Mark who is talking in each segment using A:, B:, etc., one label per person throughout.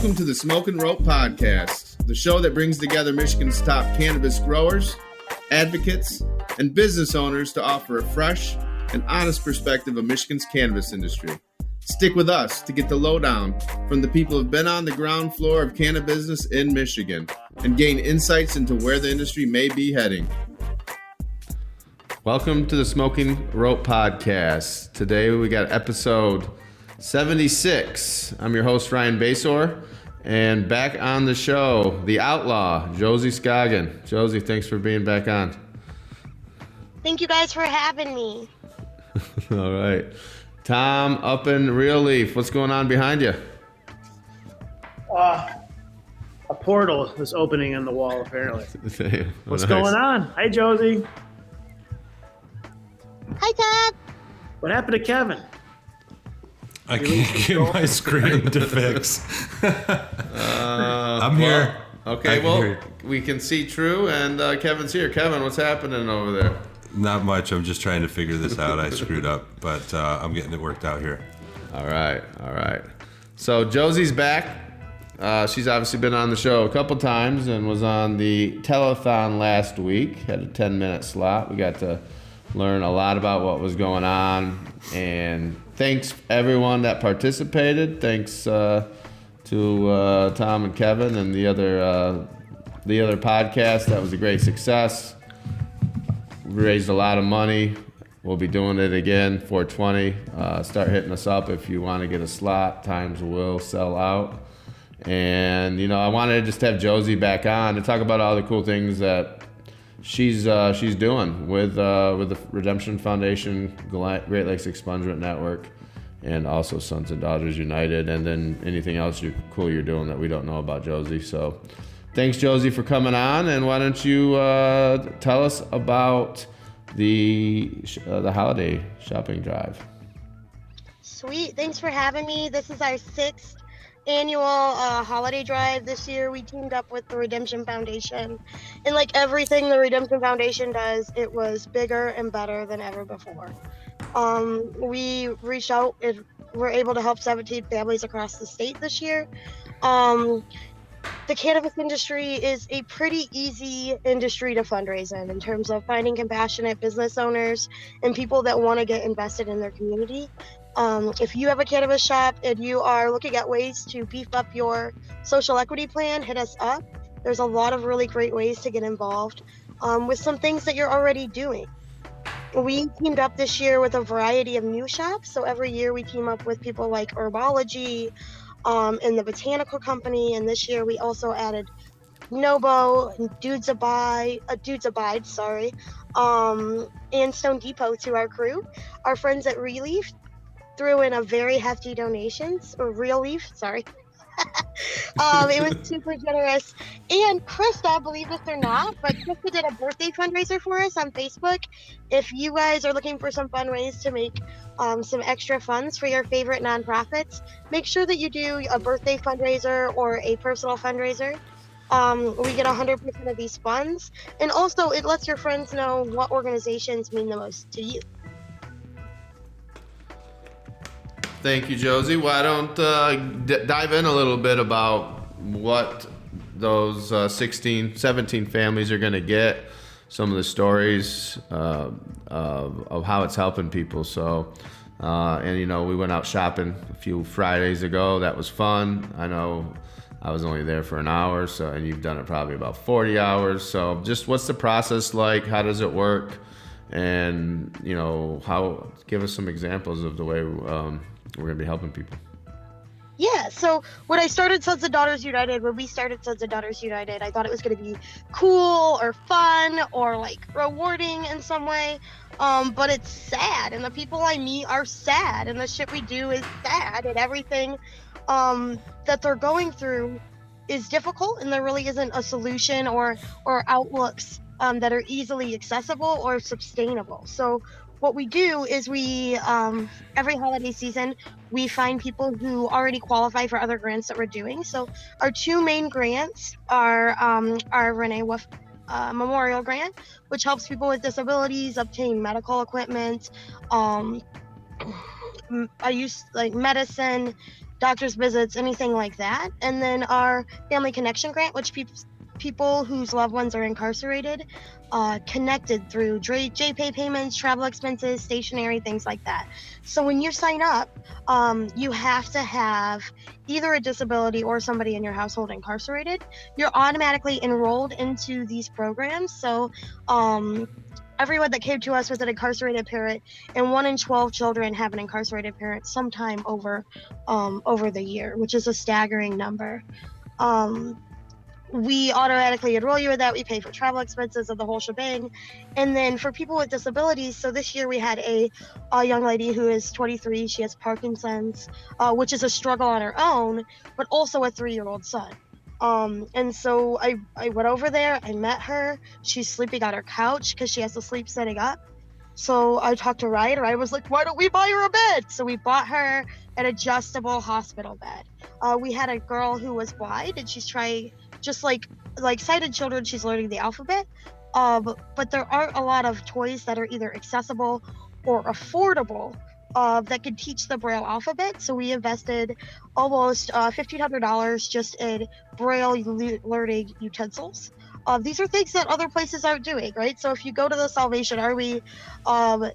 A: Welcome to the Smoke and Rope Podcast, the show that brings together Michigan's top cannabis growers, advocates, and business owners to offer a fresh and honest perspective of Michigan's cannabis industry. Stick with us to get the lowdown from the people who've been on the ground floor of cannabis business in Michigan and gain insights into where the industry may be heading. Welcome to the Smoking Rope Podcast. Today we got episode 76. I'm your host, Ryan Basore, and back on the show, the outlaw, Josey Scoggin. Josey, thanks for being back on.
B: Thank you guys for having me.
A: All right. Tom up in Real Leaf. What's going on behind you?
C: Uh, a portal is opening in the wall, apparently. What's
A: nice.
C: going on? Hi, Josey.
B: Hi, Todd.
C: What happened to Kevin?
D: I can't get my screen to fix. I'm here.
A: Uh, Okay, well,
D: hear
A: we can see TRUU, and uh, Kevin's here. Kevin, what's happening over there?
D: Not much. I'm just trying to figure this out. I screwed up, but uh, I'm getting it worked out here.
A: All right, all right. So Josey's back. Uh, she's obviously been on the show a couple times and was on the telethon last week. Had a 10 minute slot. We got to learn a lot about what was going on. And thanks everyone that participated. Thanks uh, to uh, Tom and Kevin and the other uh, the other podcast. That was a great success. We raised a lot of money. We'll be doing it again, 420. Uh, start hitting us up if you want to get a slot. Times will sell out. And you know, I wanted to just have Josey back on to talk about all the cool things that she's uh, she's doing with uh, with the Redemption Foundation, Great Lakes Expungement Network, and also Sons and Daughters United, and then anything else you're cool you're doing that we don't know about Josey. So, thanks Josey for coming on, and why don't you uh, tell us about the uh, the holiday shopping drive?
B: Sweet. Thanks for having me. This is our sixth annual uh, holiday drive this year. We teamed up with the Redemption Foundation. And like everything the Redemption Foundation does, it was bigger and better than ever before. Um, we reached out and were able to help 17 families across the state this year. Um, the cannabis industry is a pretty easy industry to fundraise in in terms of finding compassionate business owners and people that want to get invested in their community. Um, if you have a cannabis shop and you are looking at ways to beef up your social equity plan, hit us up. There's a lot of really great ways to get involved um, with some things that you're already doing. We teamed up this year with a variety of new shops. So every year we team up with people like Herbology um, and the Botanical Company. And this year we also added Nobo Dudes Abide, uh, Dudes Abide, sorry, um, and Stone Depot to our crew. Our friends at Relief threw in a very hefty donations, or Real Leaf, sorry. um, it was super generous. And Krista, believe this or not, but Krista did a birthday fundraiser for us on Facebook. If you guys are looking for some fun ways to make um, some extra funds for your favorite nonprofits, make sure that you do a birthday fundraiser or a personal fundraiser. Um, we get 100% of these funds. And also, it lets your friends know what organizations mean the most to you.
A: Thank you, Josey. Why don't uh, d- dive in a little bit about what those uh, 16, 17 families are going to get, some of the stories uh, of, of how it's helping people. So, uh, and you know, we went out shopping a few Fridays ago. That was fun. I know I was only there for an hour, so and you've done it probably about 40 hours. So, just what's the process like? How does it work? And you know, how? Give us some examples of the way um, we're gonna be helping people.
B: Yeah, so when I started Sons and Daughters United, when we started Sons and Daughters United, I thought it was going to be cool or fun or like rewarding in some way. Um, but it's sad, and the people I meet are sad, and the shit we do is sad, and everything um, that they're going through is difficult, and there really isn't a solution or or outlooks um, that are easily accessible or sustainable. So what we do is we um, every holiday season we find people who already qualify for other grants that we're doing. So our two main grants are um, our Renee Wolf uh, Memorial Grant, which helps people with disabilities obtain medical equipment, um, I use like medicine, doctor's visits, anything like that. And then our family connection grant, which people people whose loved ones are incarcerated uh, connected through JPay payments, travel expenses, stationery, things like that. So when you sign up, um, you have to have either a disability or somebody in your household incarcerated. You're automatically enrolled into these programs. So um, everyone that came to us was an incarcerated parent, and one in 12 children have an incarcerated parent sometime over um, over the year, which is a staggering number. Um, we automatically enroll you in that. We pay for travel expenses of the whole shebang. And then for people with disabilities, so this year we had a, a young lady who is 23. She has Parkinson's, uh, which is a struggle on her own, but also a three year old son. Um, and so I, I went over there, I met her. She's sleeping on her couch because she has to sleep sitting up. So I talked to Ryan, and I was like, why don't we buy her a bed? So we bought her an adjustable hospital bed. Uh, we had a girl who was blind, and she's trying, just like like sighted children, she's learning the alphabet. Um, but there aren't a lot of toys that are either accessible or affordable uh, that could teach the Braille alphabet. So we invested almost uh, $1,500 just in Braille learning utensils. Uh, these are things that other places aren't doing, right? So if you go to the Salvation Army, um,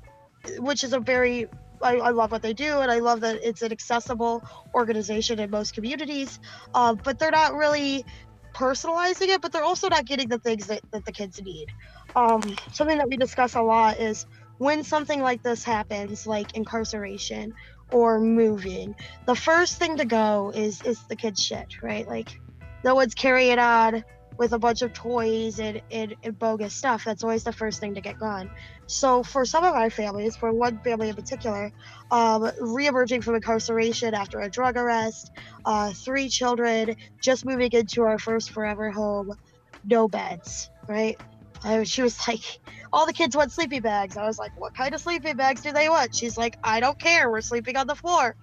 B: which is a very I, I, love what they do, and I love that it's an accessible organization in most communities. Uh, but they're not really personalizing it, but they're also not getting the things that, that the kids need. Um, something that we discuss a lot is when something like this happens, like incarceration or moving, the first thing to go is is the kid's shit, right? Like no one's carrying it on with a bunch of toys and, and, and bogus stuff. That's always the first thing to get gone. So for some of our families, for one family in particular, um, reemerging from incarceration after a drug arrest, uh, three children, just moving into our first forever home, no beds, right? I, she was like, all the kids want sleeping bags. I was like, what kind of sleeping bags do they want? She's like, I don't care. We're sleeping on the floor.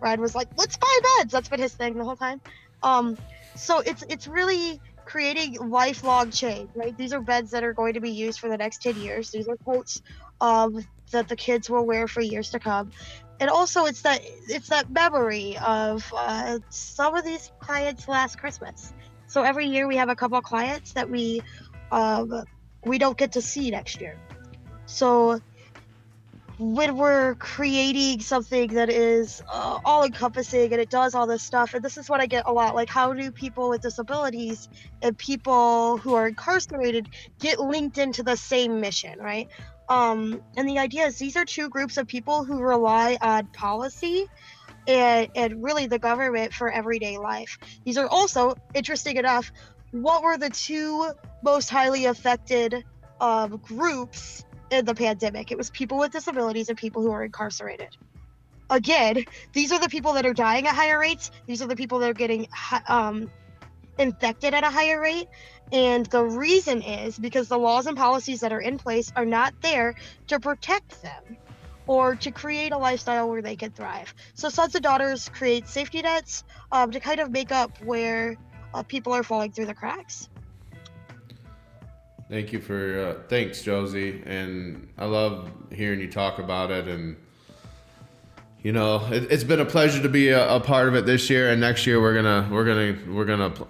B: Ryan was like, let's buy beds. That's been his thing the whole time. Um, so it's it's really creating lifelong change, right? These are beds that are going to be used for the next 10 years. These are coats um, that the kids will wear for years to come. And also, it's that it's that memory of uh, some of these clients last Christmas. So every year we have a couple of clients that we um, we don't get to see next year. So when we're creating something that is uh, all encompassing and it does all this stuff and this is what i get a lot like how do people with disabilities and people who are incarcerated get linked into the same mission right? Um, and the idea is these are two groups of people who rely on policy and, and really the government for everyday life. These are also interesting enough what were the two most highly affected um, groups in the pandemic. It was people with disabilities and people who are incarcerated. Again, these are the people that are dying at higher rates. These are the people that are getting um, infected at a higher rate. And the reason is because the laws and policies that are in place are not there to protect them or to create a lifestyle where they can thrive. So Sons and Daughters create safety nets um, to kind of make up where uh, people are falling through the cracks.
A: Thank you for uh, thanks, Josey, and I love hearing you talk about it. And you know, it, has been a pleasure to be a, a, part of it this year. And next year, we're gonna we're gonna we're gonna pl-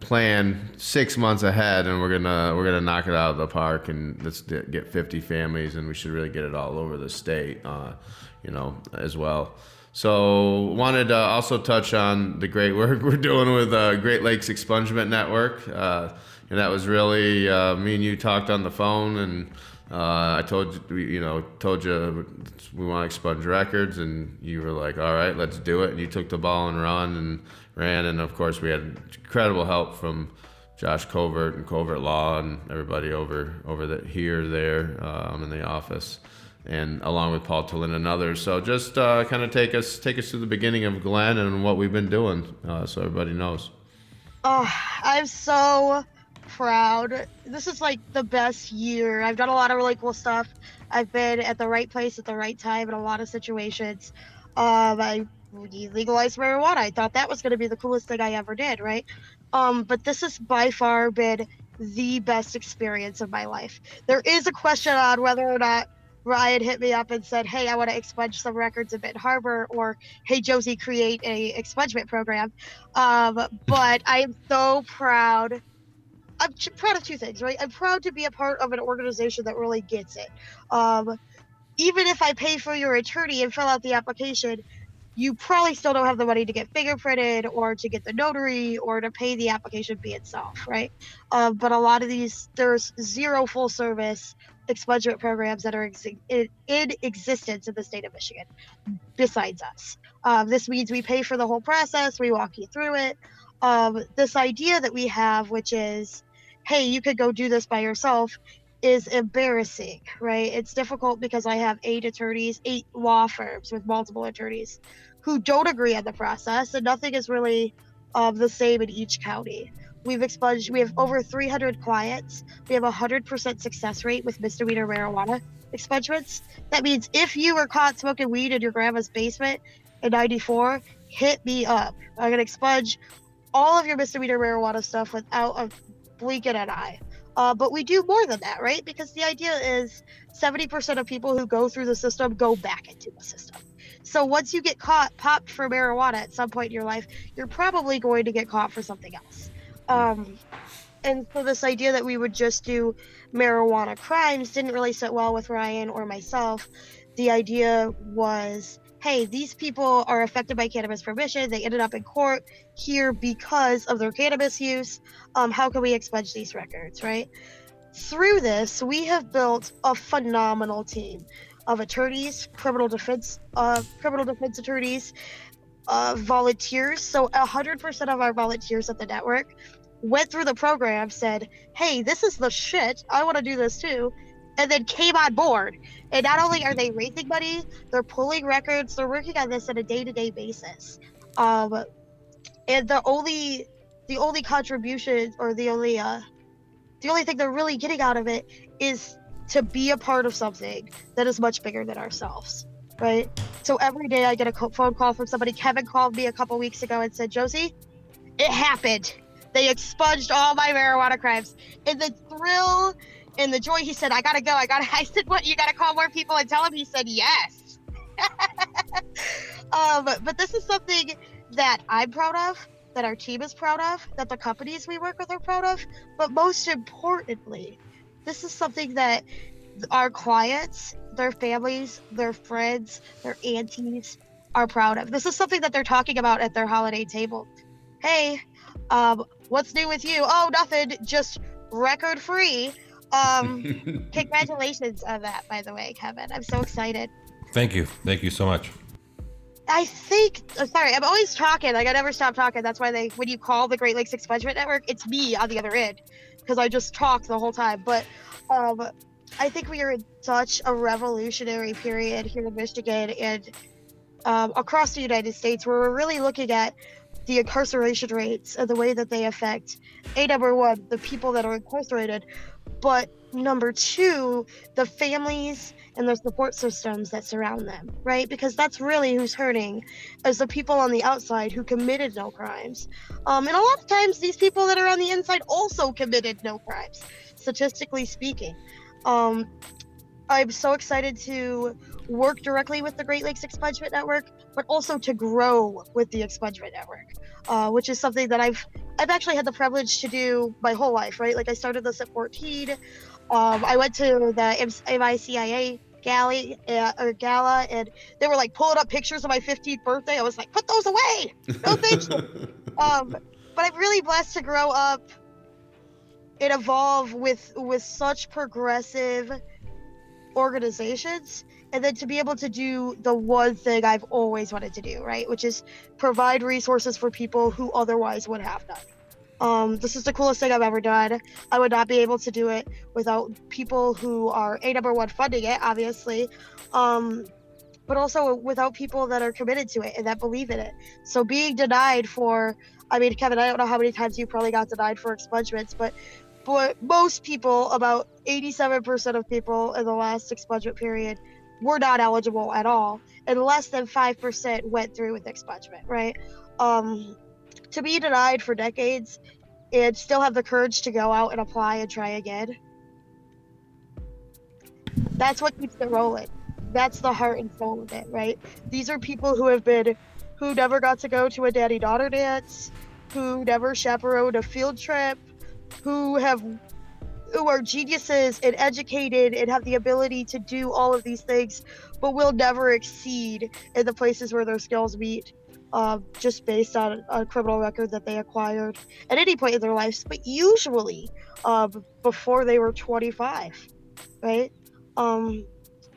A: plan six months ahead, and we're gonna we're gonna knock it out of the park. And let's get 50 families, and we should really get it all over the state, uh, you know, as well. So wanted to also touch on the great work we're doing with uh, Great Lakes Expungement Network. Uh, and that was really uh, me and you talked on the phone, and uh, I told you, you know, told you we want to expunge records, and you were like, "All right, let's do it." And you took the ball and run and ran, and of course we had incredible help from Josh Covert and Covert Law and everybody over over the, here, there, um, in the office, and along with Paul Tillin and others. So just uh, kind of take us take us to the beginning of GLEN and what we've been doing, uh, so everybody knows.
B: Oh, I'm so proud. This is like the best year. I've done a lot of really cool stuff. I've been at the right place at the right time in a lot of situations. Um, I legalized marijuana. I thought that was going to be the coolest thing I ever did, right? Um, but this has by far been the best experience of my life. There is a question on whether or not Ryan hit me up and said, "Hey, I want to expunge some records in Benton Harbor," or "Hey, Josey, create a expungement program." Um, but I am so proud. I'm proud of two things, right? I'm proud to be a part of an organization that really gets it. Um, even if I pay for your attorney and fill out the application, you probably still don't have the money to get fingerprinted or to get the notary or to pay the application fee itself, right? Um, but a lot of these, there's zero full service expungement programs that are ex- in, in, existence in the state of Michigan besides us. Um, this means we pay for the whole process, we walk you through it. Um, this idea that we have, which is, hey, you could go do this by yourself, is embarrassing, right? It's difficult because I have eight attorneys, eight law firms with multiple attorneys who don't agree on the process, and nothing is really um, the same in each county. We've expunged, we have over 300 clients. We have a 100% success rate with misdemeanor marijuana expungements. That means if you were caught smoking weed in your grandma's basement in 94, hit me up. I'm going to expunge all of your misdemeanor marijuana stuff without a blink an eye. Uh, but we do more than that, right? Because the idea is 70% of people who go through the system go back into the system. So once you get caught popped for marijuana at some point in your life, you're probably going to get caught for something else. Um, and so this idea that we would just do marijuana crimes didn't really sit well with Ryan or myself. The idea was hey, these people are affected by cannabis prohibition. They ended up in court here because of their cannabis use. Um, how can we expunge these records, right? Through this, we have built a phenomenal team of attorneys, criminal defense, uh, criminal defense attorneys, uh, volunteers. So 100% of our volunteers at the network went through the program, said, "Hey, this is the shit. I want to do this too." And then came on board. And not only are they raising money, they're pulling records. They're working on this on a day-to-day basis. Um, and the only the only contribution or the only uh, the only thing they're really getting out of it is to be a part of something that is much bigger than ourselves, right? So every day I get a phone call from somebody. Kevin called me a couple weeks ago and said, "Josey, it happened. They expunged all my marijuana crimes." And the thrill and the joy he said i gotta go. I gotta i said what you gotta call more people and tell them. he said yes. Um, but this is something that i'm proud of that our team is proud of that the companies we work with are proud of. But most importantly this is something that our clients their families their friends their aunties are proud of. This is something that they're talking about at their holiday table. Hey um, what's new with you? Oh nothing. Just record free um, congratulations on that, by the way, Kevin. I'm so excited.
D: Thank you. Thank you so much.
B: I think. Oh, sorry, I'm always talking. Like I never stop talking. That's why they, when you call the Great Lakes Expungement Network, it's me on the other end, because I just talk the whole time. But um, I think we are in such a revolutionary period here in Michigan and um, across the United States, where we're really looking at the incarceration rates and the way that they affect a number one the people that are incarcerated but number two, the families and the support systems that surround them, right? Because that's really who's hurting, is the people on the outside who committed no crimes. Um, and a lot of times, these people that are on the inside also committed no crimes, statistically speaking. Um, I'm so excited to work directly with the Great Lakes Expungement Network, but also to grow with the Expungement Network, uh, which is something that I've I've actually had the privilege to do my whole life. Right, like I started this at 14. Um, I went to the MICIA gala, uh, or gala, and they were like pulling up pictures of my 15th birthday. I was like, put those away. No thank you. um, but I'm really blessed to grow up and evolve with with such progressive organizations and then to be able to do the one thing I've always wanted to do, right? Which is provide resources for people who otherwise would have none. Um, this is the coolest thing I've ever done. I would not be able to do it without people who are a number one funding it, obviously, um, but also without people that are committed to it and that believe in it. So being denied for, I mean, Kevin, I don't know how many times you probably got denied for expungements, but but most people, about 87% of people in the last expungement period, were not eligible at all, and less than 5% went through with expungement, right? Um, to be denied for decades and still have the courage to go out and apply and try again. That's what keeps it rolling. That's the heart and soul of it, right? These are people who have been, who never got to go to a daddy daughter dance, who never chaperoned a field trip, who have who are geniuses and educated and have the ability to do all of these things, but will never exceed in the places where their skills meet, uh, just based on a criminal record that they acquired at any point in their lives, but usually um, before they were 25, right? Um,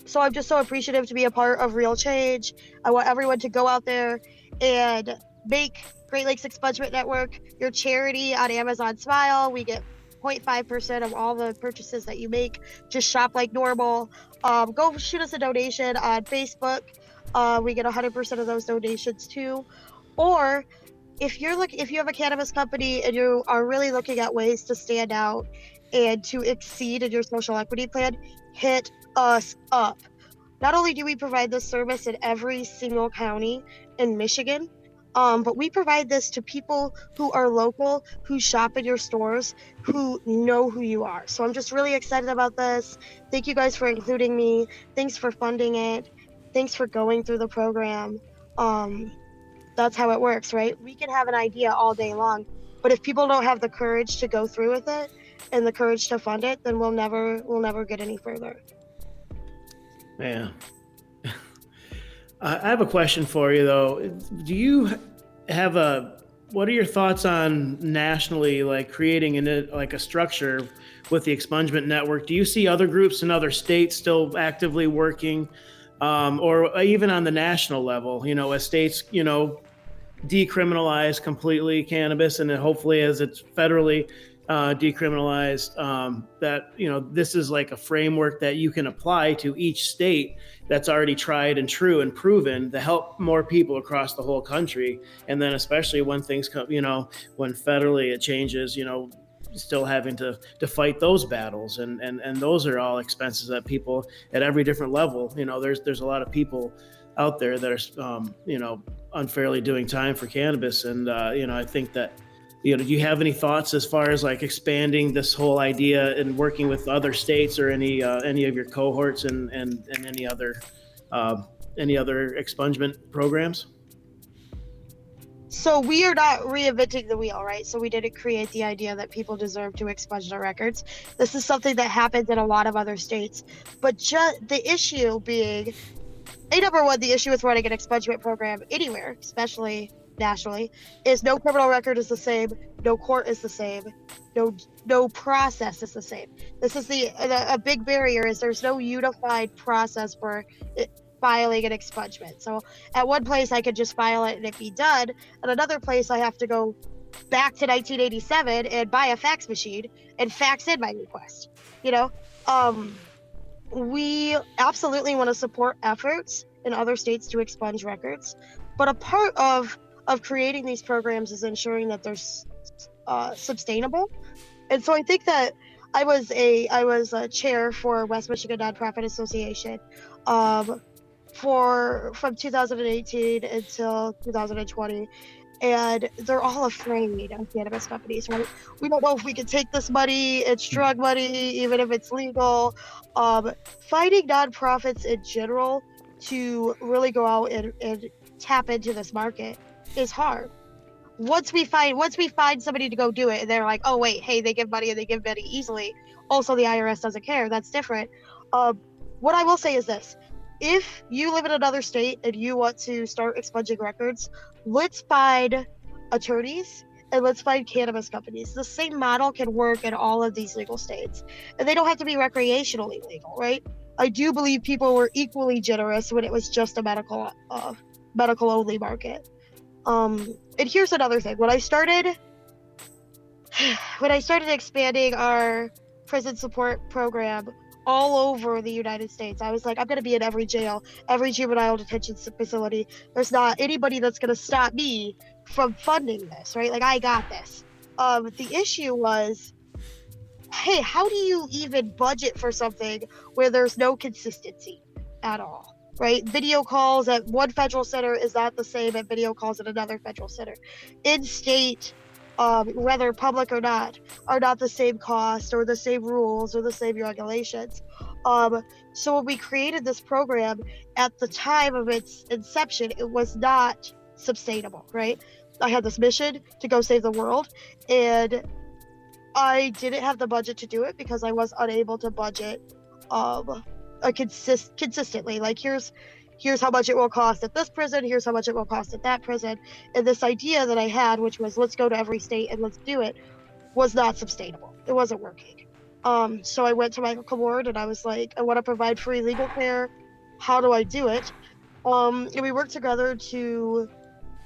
B: so I'm just so appreciative to be a part of Real Change. I want everyone to go out there and make Great Lakes Expungement Network your charity on Amazon Smile. We get 0.5% of all the purchases that you make. Just shop like normal. Um, go shoot us a donation on Facebook. Uh, we get 100% of those donations too. Or if you're look if you have a cannabis company and you are really looking at ways to stand out and to exceed in your social equity plan, hit us up. Not only do we provide this service in every single county in Michigan, um, but we provide this to people who are local, who shop at your stores, who know who you are. So I'm just really excited about this. Thank you guys for including me. Thanks for funding it. Thanks for going through the program. Um, that's how it works, right? We can have an idea all day long, but if people don't have the courage to go through with it and the courage to fund it, then we'll never we'll never get any further.
C: Man, I have a question for you though. Do you have a what are your thoughts on nationally like creating an like a structure with the expungement network? Do you see other groups in other states still actively working um, or even on the national level, you know, as states, you know, decriminalize completely cannabis and hopefully as it's federally uh, decriminalized um, that you know this is like a framework that you can apply to each state that's already tried and true and proven to help more people across the whole country. And then especially when things come you know when federally it changes you know still having to to fight those battles. And and and those are all expenses that people at every different level you know there's there's a lot of people out there that are um, you know unfairly doing time for cannabis. And uh, you know i think that you know do you have any thoughts as far as like expanding this whole idea and working with other states or any uh, any of your cohorts and and, and any other uh, any other expungement programs?
B: So we are not reinventing the wheel right? So we didn't create the idea that people deserve to expunge their records. This is something that happens in a lot of other states. But just the issue being a number one the issue with running an expungement program anywhere especially nationally is no criminal record is the same, no court is the same, no no process is the same. This is the, the a big barrier is there's no unified process for it, filing an expungement. So at one place I could just file it and it be done. At another place I have to go back to 1987 and buy a fax machine and fax in my request. You know, um, we absolutely want to support efforts in other states to expunge records, but a part of of creating these programs is ensuring that they're uh, sustainable. And so I think that I was a I was a chair for West Michigan Nonprofit Association um, for from 2018 until 2020 and they're all afraid of cannabis companies, right? We don't know if we can take this money. It's hmm. drug money, even if it's legal. Um, fighting nonprofits in general to really go out and, and tap into this market is hard. Once we find once we find somebody to go do it, and they're like, oh wait, hey, they give money and they give money easily. Also, the IRS doesn't care. That's different. Um, what I will say is this: if you live in another state and you want to start expunging records, let's find attorneys and let's find cannabis companies. The same model can work in all of these legal states, and they don't have to be recreationally legal, right? I do believe people were equally generous when it was just a medical, uh, medical only market. Um, and here's another thing. When I started, when I started expanding our prison support program all over the United States, I was like, I'm to be in every jail, every juvenile detention facility. There's not anybody that's to stop me from funding this, right? Like, I got this. Um, the issue was, hey, how do you even budget for something where there's no consistency at all? Right? Video calls at one federal center is not the same at video calls at another federal center. In state, um, whether public or not, are not the same cost or the same rules or the same regulations. Um, so when we created this program at the time of its inception, it was not sustainable, right? I had this mission to go save the world, and I didn't have the budget to do it because I was unable to budget um a consist consistently. Like here's here's how much it will cost at this prison, here's how much it will cost at that prison. And this idea that I had, which was let's go to every state and let's do it, was not sustainable. It wasn't working. Um, so I went to Michael Ward and I was like, I want to provide free legal care. How do I do it? Um, and we worked together to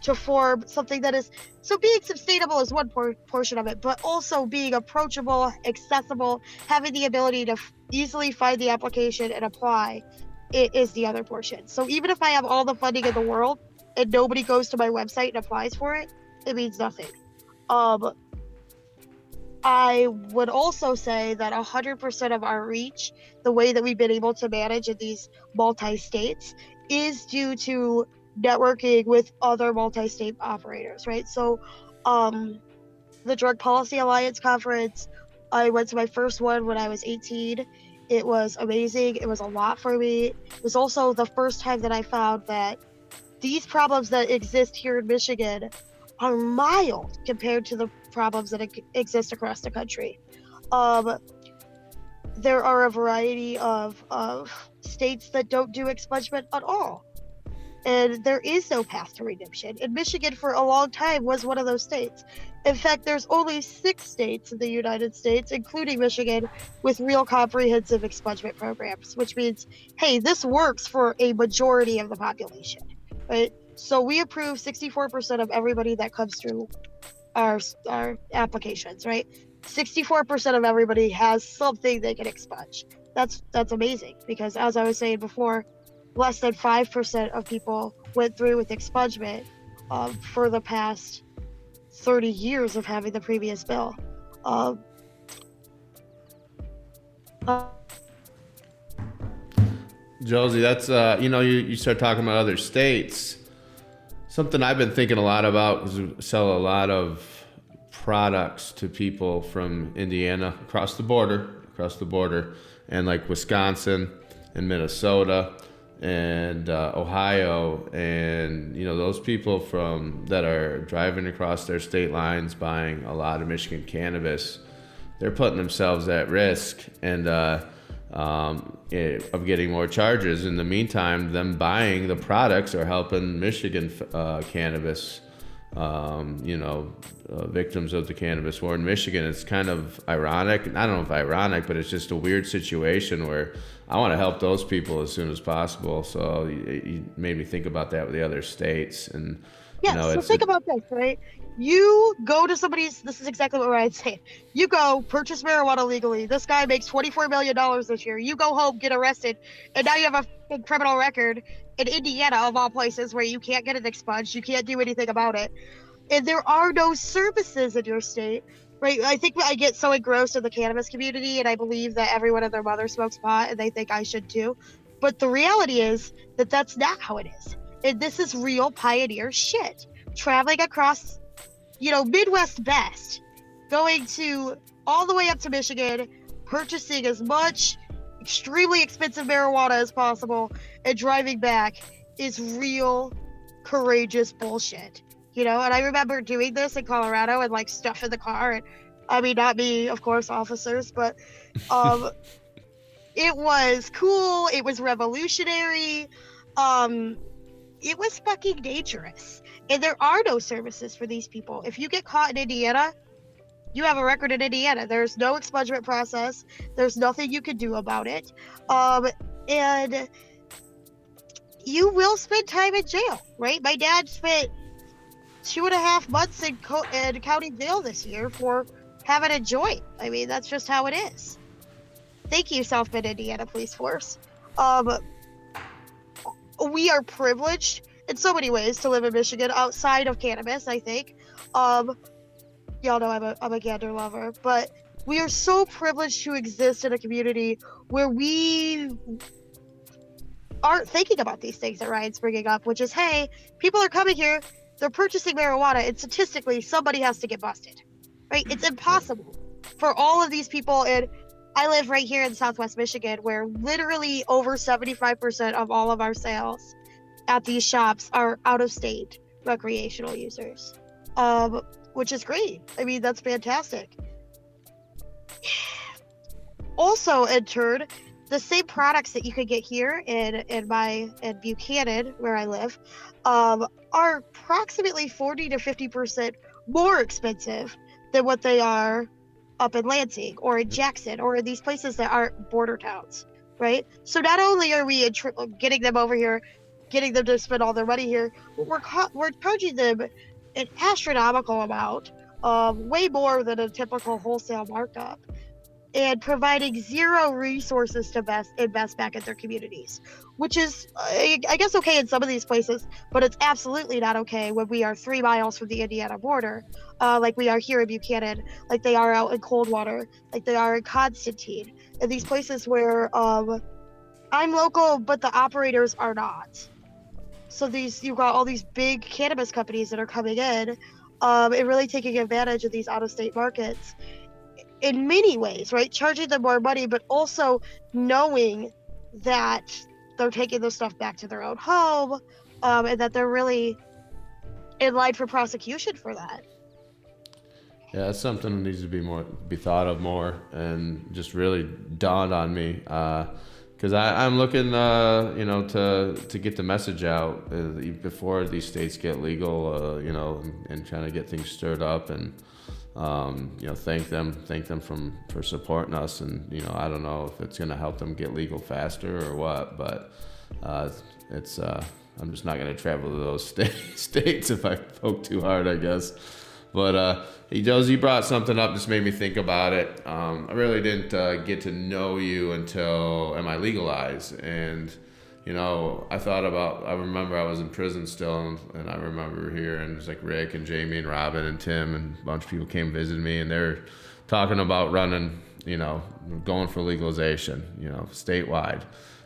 B: to form something that is so being sustainable is one por- portion of it, but also being approachable, accessible, having the ability to easily find the application and apply it is the other portion. So even if I have all the funding in the world and nobody goes to my website and applies for it, it means nothing. Um, I would also say that 100% of our reach, the way that we've been able to manage in these multi states, is due to networking with other multi-state operators, right? So, um, the Drug Policy Alliance conference, I went to my first one when I was 18. It was amazing. It was a lot for me. It was also the first time that I found that these problems that exist here in Michigan are mild compared to the problems that exist across the country. Um, there are a variety of, of states that don't do expungement at all and there is no path to redemption. And Michigan, for a long time, was one of those states. In fact, there's only six states in the United States, including Michigan, with real comprehensive expungement programs, which means, hey, this works for a majority of the population, right? So we approve 64% of everybody that comes through our our applications, right? 64% of everybody has something they can expunge. That's that's amazing because as I was saying before, less than 5% of people went through with expungement um, for the past 30 years of having the previous bill. Um,
A: uh, Josey, that's, uh, you know, you, you start talking about other states. Something I've been thinking a lot about is we sell a lot of products to people from Indiana across the border, across the border, and like Wisconsin and Minnesota and uh, Ohio, and you know those people from that are driving across their state lines buying a lot of Michigan cannabis, they're putting themselves at risk and uh, um, it, of getting more charges. In the meantime, them buying the products are helping Michigan uh, cannabis. Um, you know, uh, victims of the cannabis war in Michigan. It's kind of ironic. I don't know if ironic, but it's just a weird situation where I want to help those people as soon as possible. So you, you made me think about that with the other states, and
B: yeah.
A: You know,
B: so think about this, right? You go to somebody's. This is exactly what I'd say. You go purchase marijuana legally. This guy makes twenty-four million dollars this year. You go home, get arrested, and now you have a criminal record in Indiana, of all places, where you can't get it expunged. You can't do anything about it, and there are no services in your state right i think i get so engrossed in the cannabis community and i believe that everyone and their mother smokes pot and they think i should too. But the reality is that that's not how it is. And this is real pioneer shit. Traveling across you know midwest best going to all the way up to michigan purchasing as much extremely expensive marijuana as possible and driving back is real courageous bullshit you know and i remember doing this in colorado and like stuff in the car and i mean not me of course officers but um it was cool it was revolutionary um it was fucking dangerous. And there are no services for these people. If you get caught in indiana you have a record in indiana. There's no expungement process. There's nothing you can do about it. Um and you will spend time in jail right? My dad spent two and a half months in, co- in county jail this year for having a joint. I mean, that's just how it is. Thank you, South Bend, Indiana Police Force. Um, we are privileged in so many ways to live in Michigan outside of cannabis. I think. Um, y'all know I'm a I'm a gander lover, but we are so privileged to exist in a community where we aren't thinking about these things that Ryan's bringing up, which is, hey, people are coming here they're purchasing marijuana, and statistically, somebody has to get busted, right? It's impossible for all of these people, and I live right here in Southwest Michigan, where literally over 75% of all of our sales at these shops are out of state recreational users, um, which is great. I mean, that's fantastic. Also entered the same products that you could get here in in my in Buchanan, where I live, um, are approximately 40 to 50 percent more expensive than what they are up in Lansing or in Jackson or in these places that aren't border towns, right? So not only are we getting them over here, getting them to spend all their money here, we're ca- we're charging them an astronomical amount, um, way more than a typical wholesale markup, and providing zero resources to best invest back in their communities, which is, I, I guess, okay in some of these places, but it's absolutely not okay when we are three miles from the Indiana border, uh, like we are here in Buchanan, like they are out in Coldwater, like they are in Constantine, and these places where um, I'm local, but the operators are not. So these you've got all these big cannabis companies that are coming in, um, and really taking advantage of these out-of-state markets in many ways, right? Charging them more money, but also knowing that they're taking this stuff back to their own home, um, and that they're really in line for prosecution for that.
A: Yeah, that's something that needs to be more be thought of more, and just really dawned on me. Because I I'm looking, uh, you know, to to get the message out uh, before these states get legal, uh, you know, and, and trying to get things stirred up and. Um, you know, thank them, thank them from for supporting us, and you know, I don't know if it's gonna help them get legal faster or what, but uh, it's uh, I'm just not gonna travel to those sta- states if I poke too hard, I guess. But uh, he Josey you brought something up, just made me think about it. Um, I really didn't uh, get to know you until MI Legalize, and you know, I thought about. I remember I was in prison still, and, and I remember here, and it was like Rick and Jamie and Robin and Tim and a bunch of people came visit me, and they're talking about running, you know, going for legalization, you know, statewide.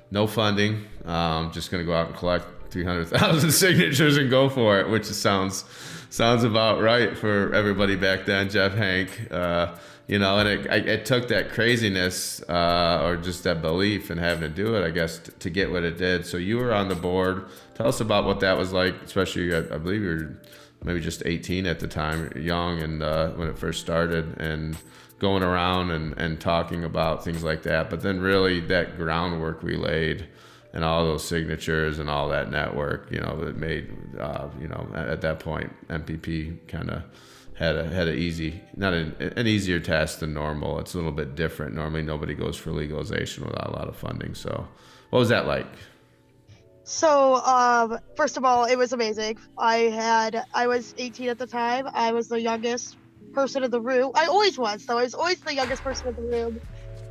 A: No funding, um, just to go out and collect 300,000 signatures and go for it, which sounds sounds about right for everybody back then. Jeff Hank. Uh, you know, and it, it took that craziness uh, or just that belief in having to do it, I guess, t- to get what it did. So you were on the board. Tell us about what that was like, especially, I, I believe you were maybe just 18 at the time, young, and uh, when it first started, and going around and, and talking about things like that. But then really that groundwork we laid and all those signatures and all that network, you know, that made, uh, you know, at, at that point, MPP kind of had a had an easy not an, an easier task than normal. It's a little bit different. Normally, nobody goes for legalization without a lot of funding. So, what was that like?
B: So, um, first of all, it was amazing. I had I was 18 at the time. I was the youngest person in the room. I always was, though. I was always the youngest person in the room.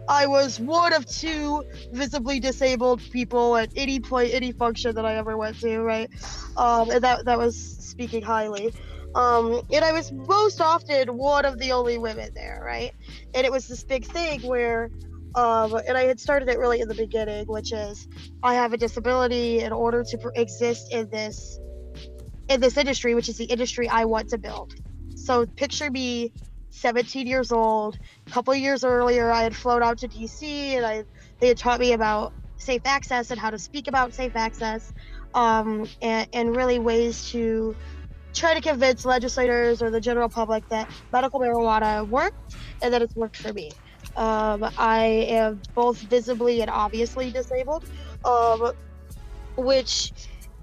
B: I was one of two visibly disabled people at any point, any function that I ever went to, right? Um, and that that was speaking highly. Um, and I was most often one of the only women there, right? And it was this big thing where, um, and I had started it really in the beginning, which is I have a disability in order to pr- exist in this in this industry, which is the industry I want to build. So picture me 17 years old. A couple years earlier, I had flown out to DC, and I they had taught me about safe access and how to speak about safe access, um, and, and really ways to try to convince legislators or the general public that medical marijuana worked and that it's worked for me. Um, I am both visibly and obviously disabled, um, which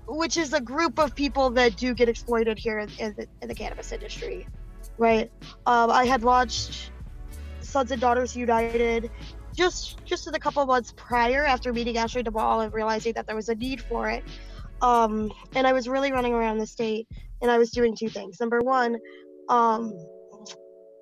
B: which is a group of people that do get exploited here in, in, the, in the cannabis industry, right? Um, I had launched Sons and Daughters United just just in a couple months prior after meeting Ashley DeBall and realizing that there was a need for it. Um, and I was really running around the state and I was doing two things. Number one, um,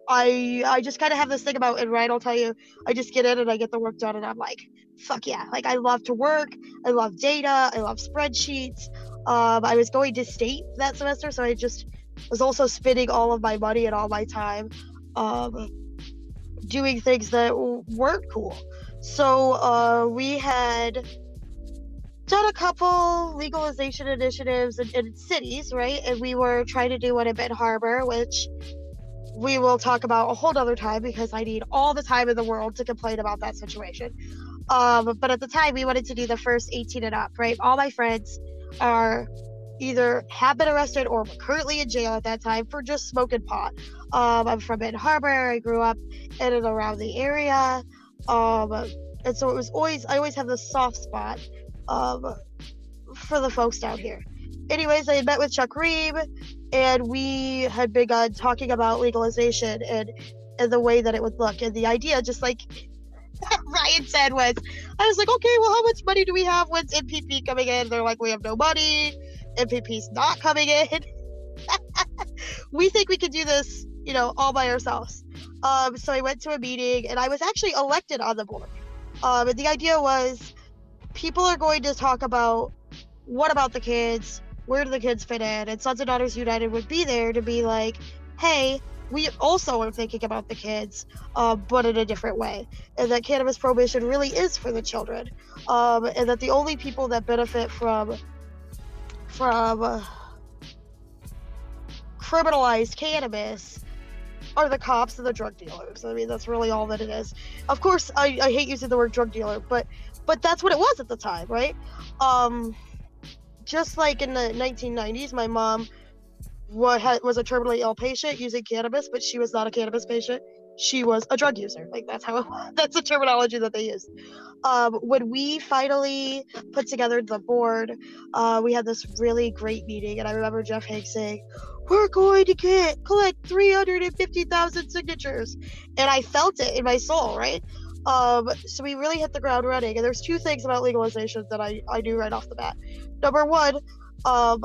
B: I I just kind of have this thing about and I'll tell you, I just get in and I get the work done and I'm like, fuck yeah. Like I love to work, I love data, I love spreadsheets. Um, I was going to state that semester, so I just was also spending all of my money and all my time um, doing things that weren't cool. So uh, we had done a couple legalization initiatives in, in, cities, right? And we were trying to do one in Ben Harbor, which we will talk about a whole other time because I need all the time in the world to complain about that situation. Um, but at the time, we wanted to do the first 18 and up, right? All my friends are either have been arrested or currently in jail at that time for just smoking pot. Um, I'm from Benton Harbor. I grew up in and around the area. Um, and so it was always, I always have this soft spot um, for the folks down here. Anyways, I had met with Chuck Ream and we had begun talking about legalization and, and the way that it would look. And the idea, just like Ryan said, was I was like, okay, well, how much money do we have? When's MPP coming in? They're like, we have no money. MPP's not coming in. we think we could do this, you know, all by ourselves. Um, so I went to a meeting and I was actually elected on the board. Um, and the idea was people are going to talk about what about the kids? Where do the kids fit in? And Sons and Daughters United would be there to be like, hey, we also are thinking about the kids, uh, but in a different way. And that cannabis prohibition really is for the children. Um, and that the only people that benefit from from uh, criminalized cannabis are the cops and the drug dealers. I mean, that's really all that it is. Of course, I, I hate using the word drug dealer, but but that's what it was at the time, right? Um, just like in the 1990s, my mom was, a terminally ill patient using cannabis, but she was not a cannabis patient. She was a drug user. Like that's how that's the terminology that they used. Um, when we finally put together the board, uh, we had this really great meeting, and I remember Jeff Hanks saying, "We're going to get collect 350,000 signatures," and I felt it in my soul, right? Um, so we really hit the ground running. And there's two things about legalization that I, I knew right off the bat. Number one, um,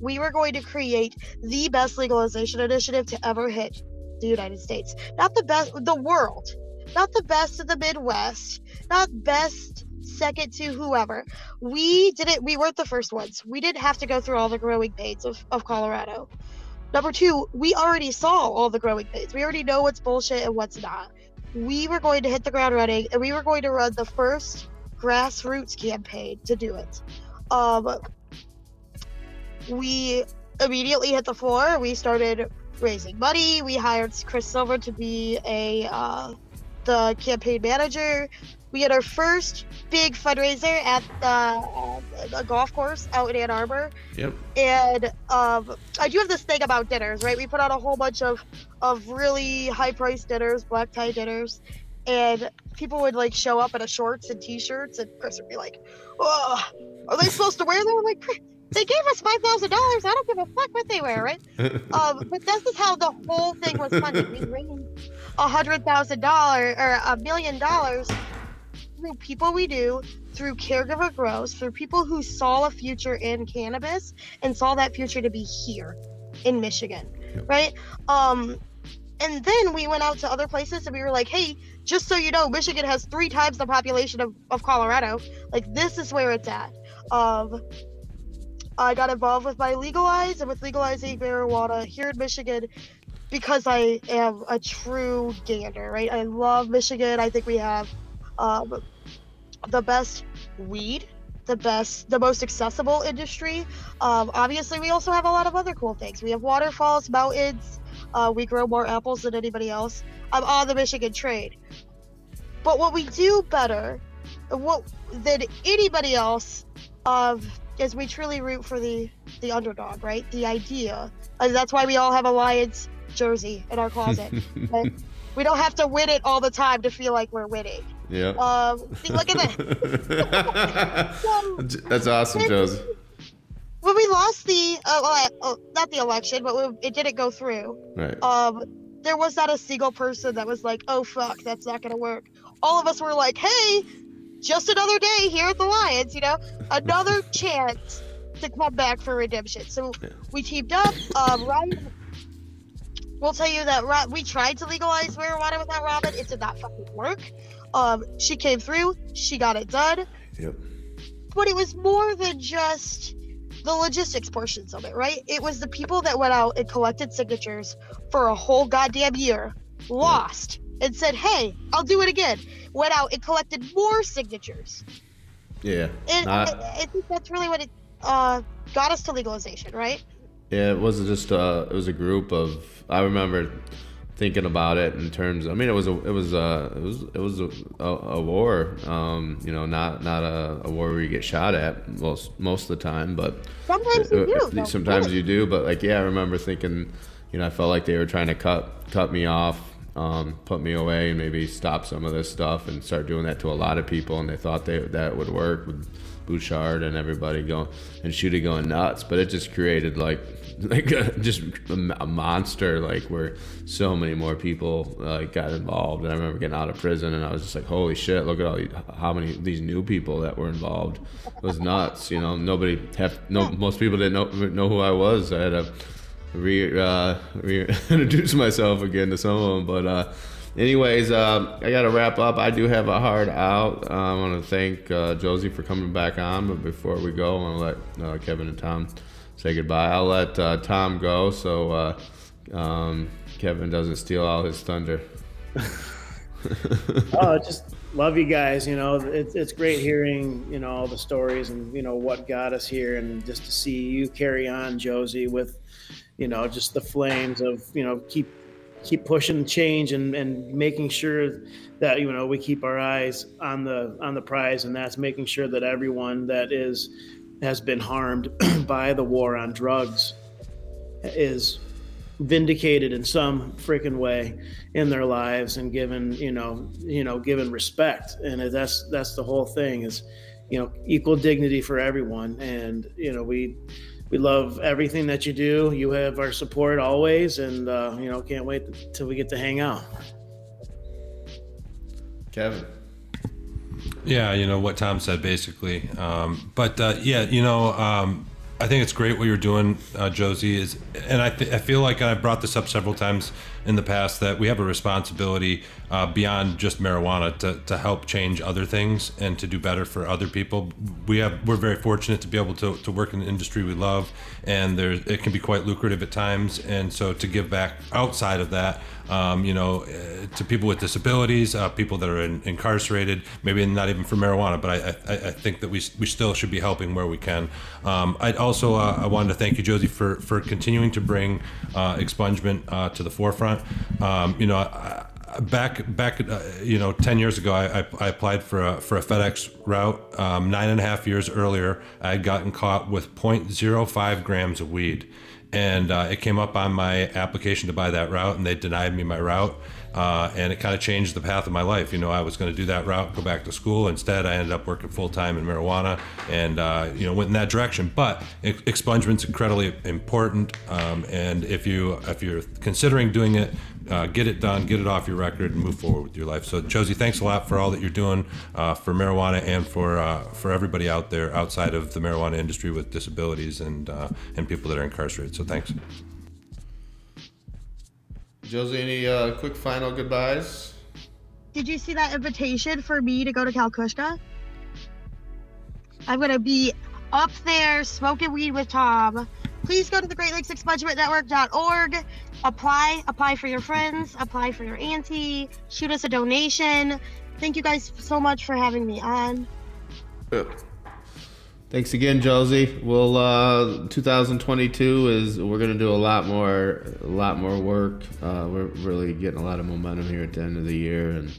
B: we were going to create the best legalization initiative to ever hit the United States. Not the best, the world. Not the best in the Midwest. Not best second to whoever. We didn't, we weren't the first ones. We didn't have to go through all the growing pains of, of Colorado. Number two, we already saw all the growing pains. We already know what's bullshit and what's not we were going to hit the ground running and we were going to run the first grassroots campaign to do it. Um, we immediately hit the floor. We started raising money. We hired Chris Silver to be a uh, the campaign manager. We had our first big fundraiser at the, uh, golf course out in Ann Arbor.
A: Yep.
B: And um, I do have this thing about dinners, right? We put on a whole bunch of of really high priced dinners, black tie dinners, and people would like show up in a shorts and t-shirts, and Chris would be like, "Oh, are they supposed to wear them?" I'm like, they gave us five thousand dollars. I don't give a fuck what they wear, right? um, but this is how the whole thing was funded. We raised a hundred thousand dollars or a million dollars through people we do, through caregiver growth, through people who saw a future in cannabis and saw that future to be here in Michigan, right? Um, and then we went out to other places and we were like, hey, just so you know, Michigan has three times the population of, of Colorado. Like, this is where it's at. Um, I got involved with MI Legalize and with legalizing marijuana here in Michigan because I am a true gander, right? I love Michigan. I think we have um, the best weed, the best, the most accessible industry. Um, obviously, we also have a lot of other cool things. We have waterfalls, mountains. Uh, we grow more apples than anybody else. I'm on the Michigan trade. But what we do better, what than anybody else, um, is we truly root for the the underdog, right? The idea. And that's why we all have a Lions jersey in our closet. we don't have to win it all the time to feel like we're winning.
A: Yeah.
B: Um, see, look at
A: that. That's awesome, Josey.
B: When we lost the, uh, well, not the election, but we, it didn't go through.
A: Right.
B: Um, there was not a single person that was like, "Oh fuck, that's not gonna work." All of us were like, "Hey, just another day here at the Lions, you know, another chance to come back for redemption." So we teamed up. Um, Ryan will tell you that we tried to legalize marijuana without Robin. It did not fucking work. Um, she came through. She got it done.
A: Yep.
B: But it was more than just the logistics portions of it, right? It was the people that went out and collected signatures for a whole goddamn year, lost, and said, "Hey, I'll do it again." Went out and collected more signatures.
A: Yeah.
B: And
A: Not-
B: I, I think that's really what it uh, got us to legalization, right?
A: Yeah, it was just uh, it was a group of. I remember thinking about it in terms. I mean, it was a it was a it was it was a, a, a war. Um, you know, not not a, a, war where you get shot at most most of the time, but
B: sometimes you
A: uh,
B: do.
A: Sometimes you do, but like yeah, I remember thinking, you know, I felt like they were trying to cut cut me off. Um, put me away and maybe stop some of this stuff and start doing that to a lot of people and they thought they, that would work with Bouchard and everybody going and Schuette going nuts. But it just created like like a, just a, monster like where so many more people like got involved. And i remember getting out of prison and i was just like holy shit look at all how many these new people that were involved. It was nuts you know? Nobody have no most people didn't know know who i was. I had to re, uh, reintroduce myself again to some of them. But uh anyways, uh, I got to wrap up. I do have a hard out. Uh, I want to thank uh, Josey for coming back on. But before we go, I want to let uh, Kevin and Tom say goodbye. I'll let uh, Tom go so uh, um, Kevin doesn't steal all his thunder.
C: oh, just love you guys. You know, it's great hearing you know all the stories and you know what got us here, and just to see you carry on, Josey, with you know just the flames of you know keep keep pushing change and and making sure that you know we keep our eyes on the on the prize, and that's making sure that everyone that is has been harmed by the war on drugs is vindicated in some freaking way in their lives and given you know you know given respect. And that's that's the whole thing is you know equal dignity for everyone. And you know we we love everything that you do you have our support always and uh, you know can't wait till we get to hang out
A: kevin
D: yeah, you know what Tom said basically. Um, but uh, yeah, you know, um, I think it's great what you're doing, uh, Josey. Is and I, th- I feel like I brought this up several times in the past that we have a responsibility uh, beyond just marijuana to, to help change other things and to do better for other people. We have we're very fortunate to be able to, to work in an industry we love, and it can be quite lucrative at times. And so to give back outside of that, um, you know, uh, to people with disabilities, uh, people that are in, incarcerated, maybe not even for marijuana, but I, I, I, think that we, we still should be helping where we can. Um, I also uh, I wanted to thank you, Josey, for for continuing to bring uh, expungement uh, to the forefront. Um, you know. I, back back uh, you know 10 years ago I, I, I, applied for a for a FedEx route. Um, nine and a half years earlier I had gotten caught with 0.05 grams of weed. And uh, it came up on my application to buy that route and they denied me my route. Uh, and it kind of changed the path of my life. You know I was going to do that route go back to school. Instead I ended up working full time in marijuana and uh, you know went in that direction. But expungement's incredibly important. Um, and if you if you're considering doing it uh, get it done, get it off your record, and move forward with your life. So, Josey, thanks a lot for all that you're doing uh, for marijuana and for uh, for everybody out there outside of the marijuana industry with disabilities and uh, and people that are incarcerated. So, thanks.
A: Josey, any uh, quick final goodbyes?
B: Did you see that invitation for me to go to Calcutta? I'm gonna be up there smoking weed with Tom please go to the Great Lakes Expungement Network.org. Apply, apply for your friends, apply for your auntie, shoot us a donation. Thank you guys so much for having me on.
A: Thanks again, Josey. Well, uh, 2022 is we're gonna do a lot more, a lot more work. Uh, we're really getting a lot of momentum here at the end of the year, and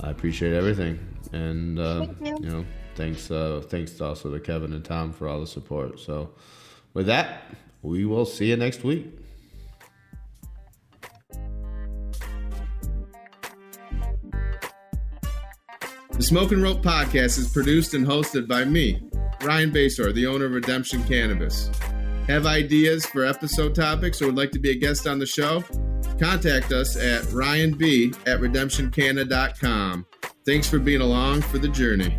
A: I appreciate everything. And uh, you. you. know, thanks, uh, thanks also to Kevin and Tom for all the support. So, with that, we will see you next week. The Smoke and Rope podcast is produced and hosted by me, Ryan Basore, the owner of Redemption Cannabis. Have ideas for episode topics or would like to be a guest on the show? Contact us at ryanb at redemptioncanna.com. Thanks for being along for the journey.